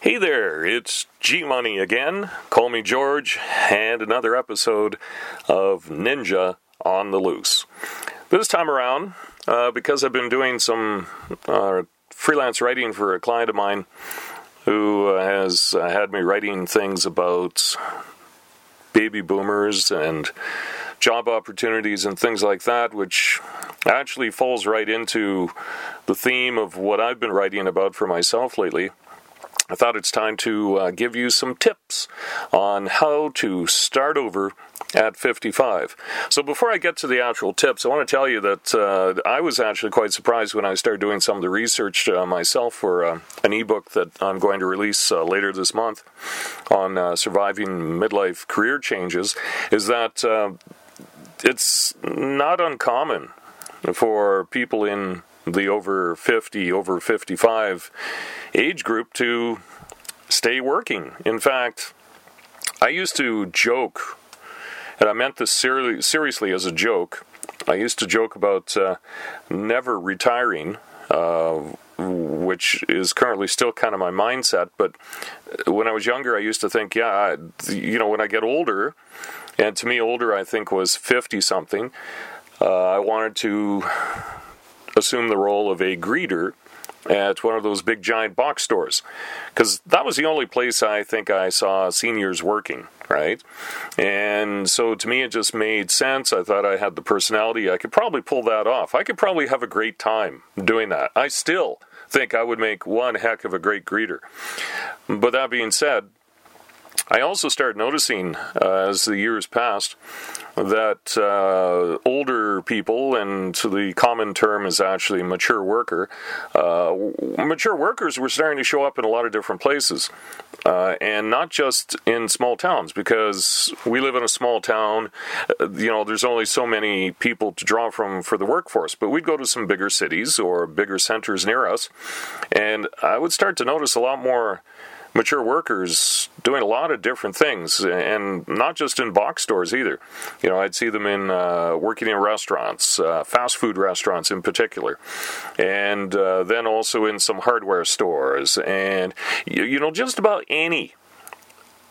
Hey there, it's G Money again. Call me George, and another episode of Ninja on the Loose. This time around, uh, because I've been doing some uh, freelance writing for a client of mine who has uh, had me writing things about baby boomers and job opportunities and things like that, which actually falls right into the theme of what I've been writing about for myself lately. I thought it's time to uh, give you some tips on how to start over at 55. So before I get to the actual tips, I want to tell you that uh, I was actually quite surprised when I started doing some of the research uh, myself for uh, an ebook that I'm going to release uh, later this month on uh, surviving midlife career changes. Is that it's not uncommon for people in the over 50, over 55 age group to stay working. In fact, I used to joke, and I meant this ser- seriously as a joke. I used to joke about uh, never retiring, uh, which is currently still kind of my mindset. But when I was younger, I used to think, yeah, I, you know, when I get older, and to me, older I think was 50 something, uh, I wanted to assume the role of a greeter at one of those big giant box stores because that was the only place I think I saw seniors working, right? And so to me, it just made sense. I thought I had the personality, I could probably pull that off. I could probably have a great time doing that. I still think I would make one heck of a great greeter. But that being said, I also started noticing uh, as the years passed that uh, older people, and the common term is actually mature worker, uh, mature workers were starting to show up in a lot of different places. Uh, and not just in small towns, because we live in a small town. Uh, you know, there's only so many people to draw from for the workforce. But we'd go to some bigger cities or bigger centers near us, and I would start to notice a lot more mature workers doing a lot of different things, and not just in box stores either. You know, I'd see them in uh, working in restaurants, uh, fast food restaurants in particular, and uh, then also in some hardware stores, and you, you know, just about any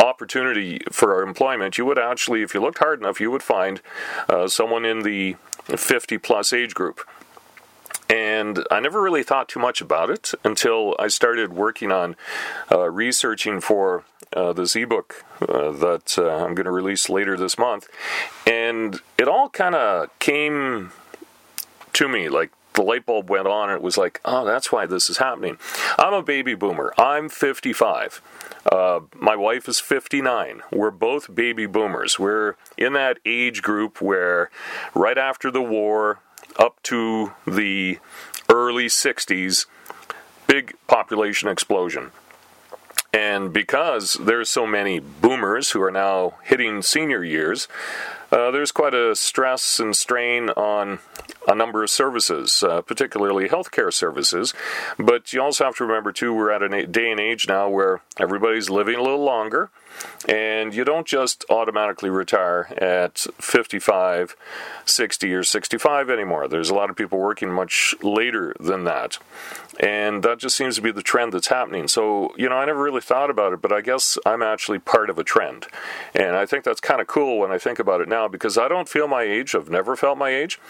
opportunity for employment, you would actually, if you looked hard enough, you would find uh, someone in the 50 plus age group. And I never really thought too much about it until I started working on uh, researching for uh, this ebook uh, that uh, I'm going to release later this month. And it all kind of came to me like the light bulb went on and it was like, oh, that's why this is happening. I'm a baby boomer. I'm 55. Uh, my wife is 59. We're both baby boomers. We're in that age group where right after the war, up to the early 60s, big population explosion. And because there's so many boomers who are now hitting senior years, uh, there's quite a stress and strain on a number of services, uh, particularly healthcare services. But you also have to remember, too, we're at a day and age now where everybody's living a little longer, and you don't just automatically retire at 55, 60, or 65 anymore. There's a lot of people working much later than that. And that just seems to be the trend that's happening. So, you know, I never really thought about it, but I guess I'm actually part of a trend. And I think that's kind of cool when I think about it now because I don't feel my age. I've never felt my age.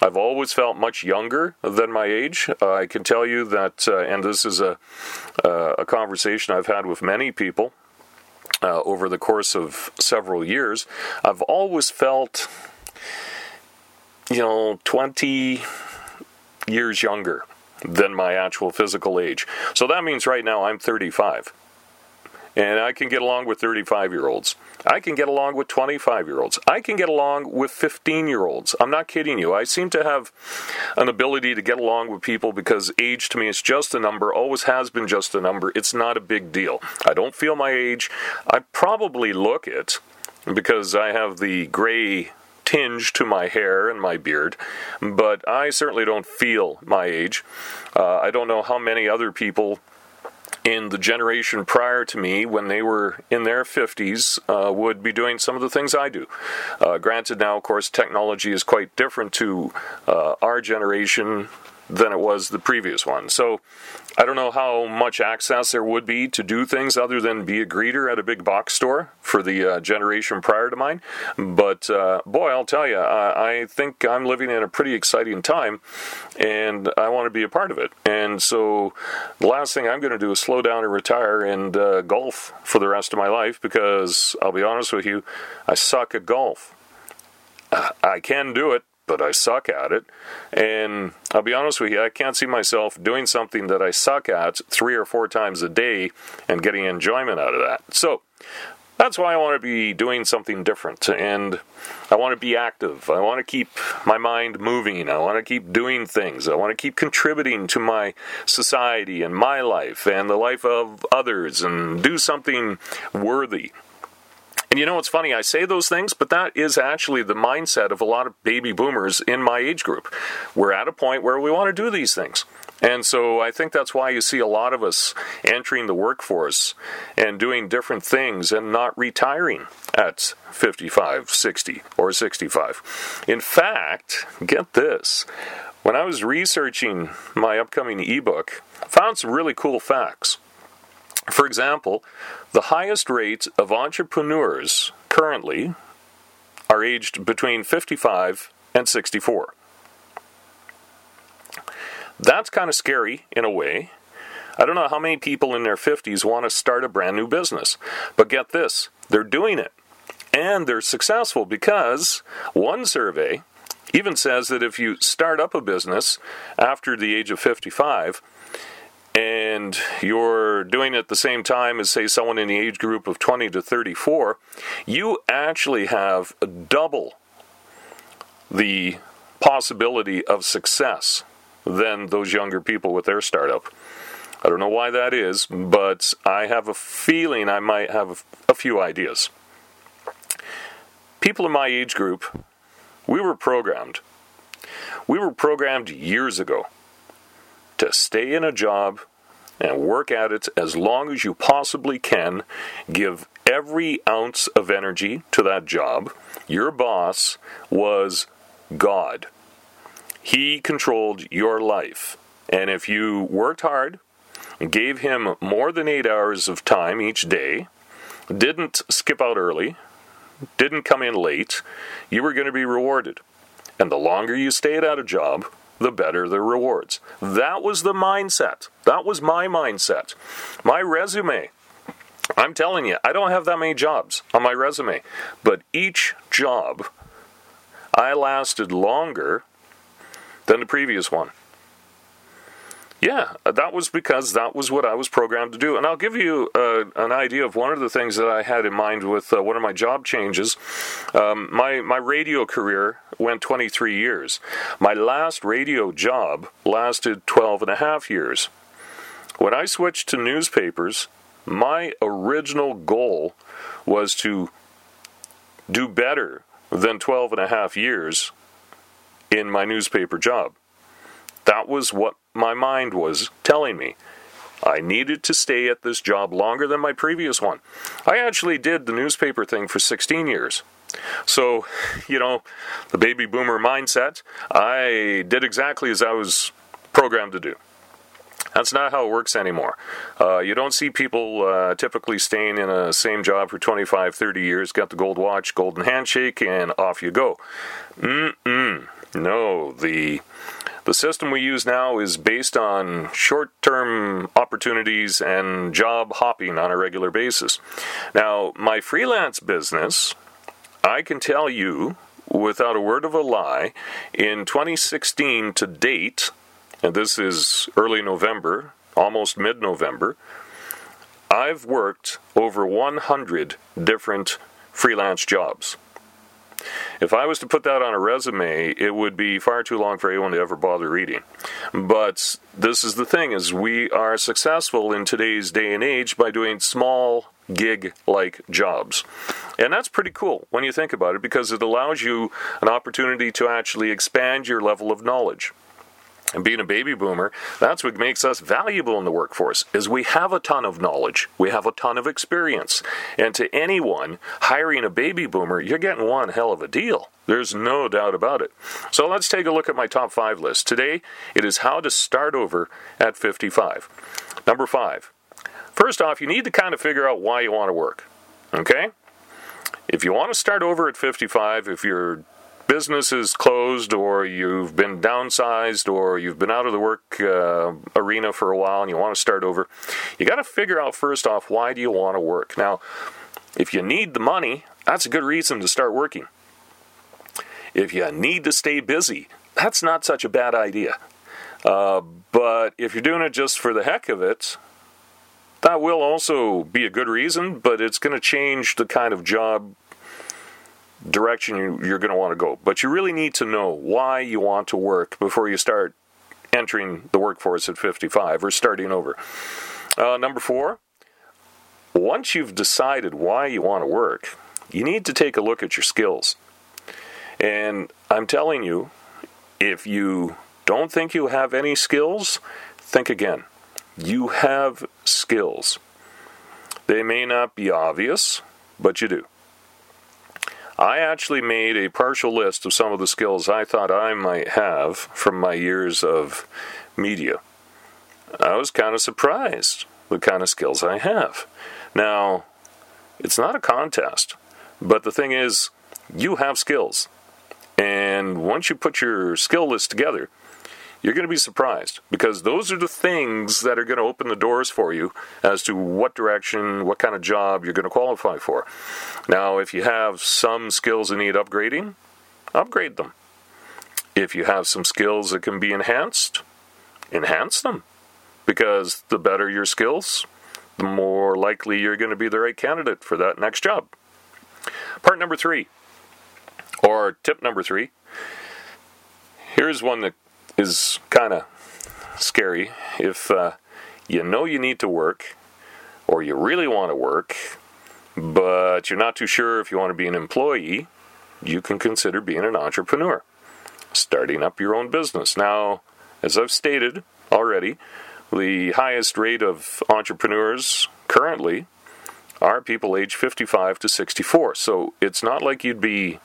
I've always felt much younger than my age. Uh, I can tell you that, uh, and this is a, uh, a conversation I've had with many people uh, over the course of several years, I've always felt, you know, 20 years younger than my actual physical age. So that means right now I'm 35. And I can get along with 35 year olds. I can get along with 25 year olds. I can get along with 15 year olds. I'm not kidding you. I seem to have an ability to get along with people because age to me is just a number, always has been just a number. It's not a big deal. I don't feel my age. I probably look it because I have the gray tinge to my hair and my beard, but I certainly don't feel my age. Uh, I don't know how many other people in the generation prior to me, when they were in their 50s, uh, would be doing some of the things I do. Uh, granted, now, of course, technology is quite different to uh, our generation than it was the previous one. So I don't know how much access there would be to do things other than be a greeter at a big box store for the uh, generation prior to mine. But uh, boy, I'll tell you, I, I think I'm living in a pretty exciting time and I want to be a part of it. And so the last thing I'm going to do is slow down and retire and uh, golf for the rest of my life because I'll be honest with you, I suck at golf. I can do it, but I suck at it. And I'll be honest with you, I can't see myself doing something that I suck at three or four times a day and getting enjoyment out of that. So that's why I want to be doing something different. And I want to be active. I want to keep my mind moving. I want to keep doing things. I want to keep contributing to my society and my life and the life of others and do something worthy. And you know what's funny? I say those things, but that is actually the mindset of a lot of baby boomers in my age group. We're at a point where we want to do these things. And so I think that's why you see a lot of us entering the workforce and doing different things and not retiring at 55, 60, or 65. In fact, get this. When I was researching my upcoming ebook, I found some really cool facts. For example, the highest rate of entrepreneurs currently are aged between 55 and 64. That's kind of scary in a way. I don't know how many people in their 50s want to start a brand new business, but get this they're doing it. And they're successful because one survey even says that if you start up a business after the age of 55, and you're doing it at the same time as, say, someone in the age group of 20 to 34, you actually have double the possibility of success than those younger people with their startup. I don't know why that is, but I have a feeling I might have a few ideas. People in my age group, we were programmed. We were programmed years ago to stay in a job and work at it as long as you possibly can. Give every ounce of energy to that job. Your boss was God. He controlled your life. And if you worked hard, gave him more than eight hours of time each day, didn't skip out early, didn't come in late, you were going to be rewarded. And the longer you stayed at a job, the better the rewards. That was the mindset. That was my mindset. My resume. I'm telling you, I don't have that many jobs on my resume, but each job I lasted longer than the previous one. Yeah, that was because that was what I was programmed to do. And I'll give you uh, an idea of one of the things that I had in mind with uh, one of my job changes. Um, my, my radio career went 23 years. My last radio job lasted 12 and a half years. When I switched to newspapers, my original goal was to do better than 12 and a half years in my newspaper job. That was what my mind was telling me. I needed to stay at this job longer than my previous one. I actually did the newspaper thing for 16 years. So, you know, the baby boomer mindset, I did exactly as I was programmed to do. That's not how it works anymore. Uh, you don't see people uh, typically staying in a same job for 25, 30 years, got the gold watch, golden handshake, and off you go. Mm-mm. No, the the system we use now is based on short term opportunities and job hopping on a regular basis. Now, my freelance business, I can tell you without a word of a lie, in 2016 to date, and this is early November, almost mid November, I've worked over 100 different freelance jobs. If I was to put that on a resume, it would be far too long for anyone to ever bother reading. But this is the thing is we are successful in today's day and age by doing small gig like jobs. And that's pretty cool when you think about it because it allows you an opportunity to actually expand your level of knowledge. And being a baby boomer, that's what makes us valuable in the workforce is we have a ton of knowledge. We have a ton of experience. And to anyone hiring a baby boomer, you're getting one hell of a deal. There's no doubt about it. So let's take a look at my top 5 list. Today, it is how to start over at 55. Number 5. First off, you need to kind of figure out why you want to work. Okay? If you want to start over at 55, if you're business is closed or you've been downsized or you've been out of the work uh, arena for a while and you want to start over, you got to figure out first off why do you want to work. Now, if you need the money, that's a good reason to start working. If you need to stay busy, that's not such a bad idea. Uh, but if you're doing it just for the heck of it, that will also be a good reason, but it's going to change the kind of job direction you, you're going to want to go. But you really need to know why you want to work before you start entering the workforce at 55 or starting over. Uh, number four, once you've decided why you want to work, you need to take a look at your skills. And I'm telling you, if you don't think you have any skills, think again. You have skills. They may not be obvious, but you do. I actually made a partial list of some of the skills I thought I might have from my years of media. I was kind of surprised the kind of skills I have. Now, it's not a contest, but the thing is, you have skills. And once you put your skill list together, you're going to be surprised because those are the things that are going to open the doors for you as to what direction, what kind of job you're going to qualify for. Now, if you have some skills that need upgrading, upgrade them. If you have some skills that can be enhanced, enhance them. Because the better your skills, the more likely you're going to be the right candidate for that next job. Part number three, or tip number three. Here's one that is kind of scary. If uh, you know you need to work, or you really want to work, but you're not too sure if you want to be an employee, you can consider being an entrepreneur, starting up your own business. Now, as I've stated already, the highest rate of entrepreneurs currently are people age 55 to 64. So it's not like you'd be,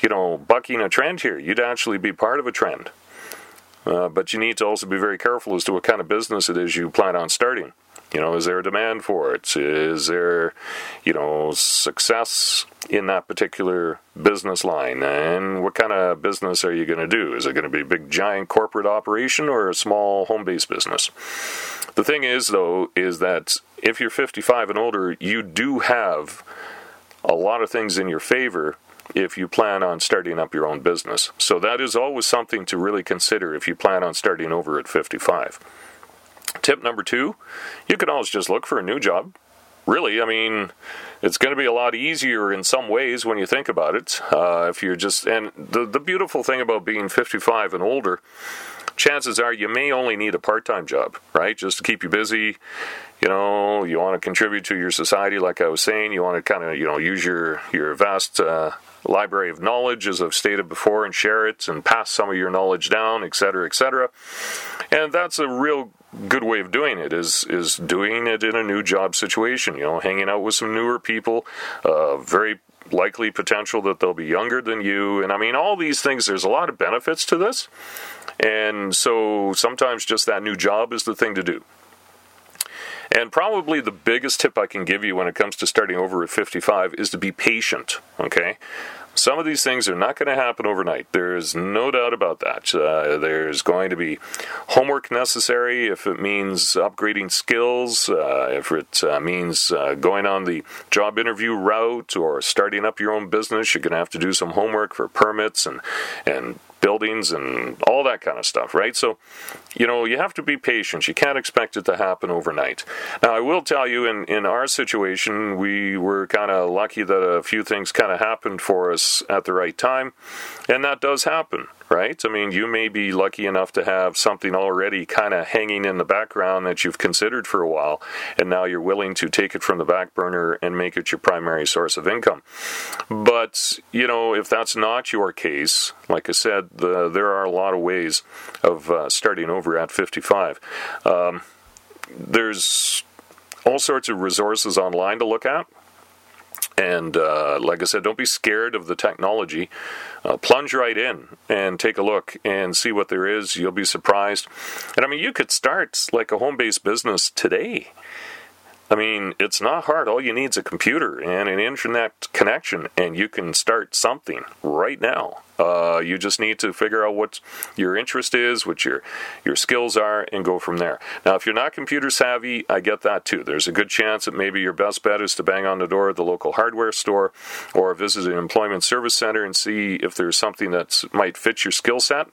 you know, bucking a trend here. You'd actually be part of a trend. Uh, but you need to also be very careful as to what kind of business it is you plan on starting. You know, is there a demand for it? Is there, you know, success in that particular business line? And what kind of business are you going to do? Is it going to be a big, giant corporate operation or a small home based business? The thing is, though, is that if you're 55 and older, you do have a lot of things in your favor if you plan on starting up your own business. So that is always something to really consider if you plan on starting over at 55. Tip number two you can always just look for a new job. Really, I mean, it's going to be a lot easier in some ways when you think about it. Uh, if you're just, and the, the beautiful thing about being 55 and older, chances are you may only need a part time job, right? Just to keep you busy. You know, you want to contribute to your society, like I was saying. You want to kind of, you know, use your, your vast uh, library of knowledge, as I've stated before, and share it and pass some of your knowledge down, etc., etc. And that's a real good way of doing it is is doing it in a new job situation. You know, hanging out with some newer people, uh, very likely potential that they'll be younger than you, and I mean all these things. There's a lot of benefits to this, and so sometimes just that new job is the thing to do. And probably the biggest tip I can give you when it comes to starting over at 55 is to be patient, okay? Some of these things are not going to happen overnight. There's no doubt about that. Uh, there's going to be homework necessary if it means upgrading skills, uh, if it uh, means uh, going on the job interview route or starting up your own business. You're going to have to do some homework for permits and, and buildings and all that kind of stuff, right? So, you know, you have to be patient. You can't expect it to happen overnight. Now, I will tell you, in, in our situation, we were kind of lucky that a few things kind of happened for us at the right time, and that does happen right? I mean, you may be lucky enough to have something already kind of hanging in the background that you've considered for a while, and now you're willing to take it from the back burner and make it your primary source of income. But, you know, if that's not your case, like I said, the, there are a lot of ways of uh, starting over at 55. Um, there's all sorts of resources online to look at. And uh, like I said, don't be scared of the technology. Uh, plunge right in and take a look and see what there is. You'll be surprised. And I mean, you could start like a home based business today. I mean, it's not hard. All you need is a computer and an internet connection, and you can start something right now. Uh, you just need to figure out what your interest is, what your your skills are, and go from there. Now, if you're not computer savvy, I get that too. There's a good chance that maybe your best bet is to bang on the door of the local hardware store or visit an employment service center and see if there's something that might fit your skill set.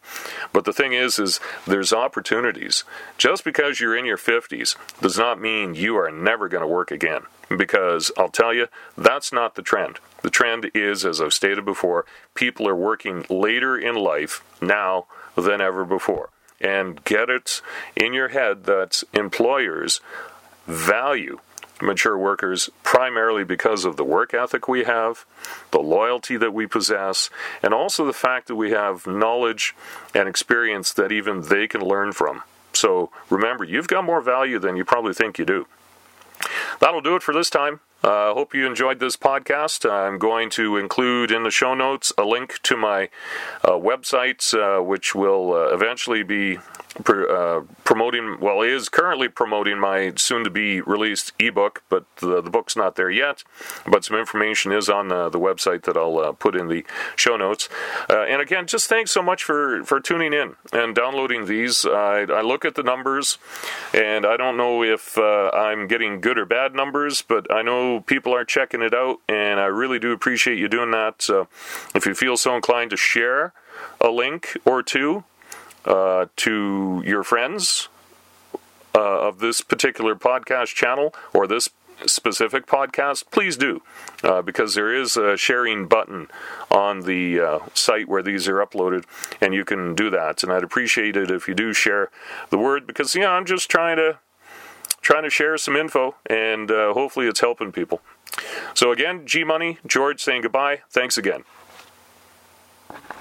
But the thing is, is there's opportunities. Just because you're in your 50s does not mean you are never going to work again because I'll tell you, that's not the trend. The trend is, as I've stated before, people are working later in life now than ever before. And get it in your head that employers value mature workers primarily because of the work ethic we have, the loyalty that we possess, and also the fact that we have knowledge and experience that even they can learn from. So remember, you've got more value than you probably think you do. That'll do it for this time. I uh, hope you enjoyed this podcast. I'm going to include in the show notes a link to my uh, website, uh, which will uh, eventually be uh, promoting, well, is currently promoting my soon to be released ebook, but the, the, book's not there yet. But some information is on the, the website that I'll uh, put in the show notes. And again, just thanks so much for, for tuning in and downloading these. I, I look at the numbers, and I don't know if I'm getting good or bad numbers, but I know people are checking it out, and I really do appreciate you doing that. So if you feel so inclined to share a link or two, uh, to your friends uh, of this particular podcast channel or this specific podcast, please do, uh, because there is a sharing button on the uh, site where these are uploaded, and you can do that. And I'd appreciate it if you do share the word, because you know I'm just trying to trying to share some info, and uh, hopefully it's helping people. So again, G Money, George saying goodbye. Thanks again.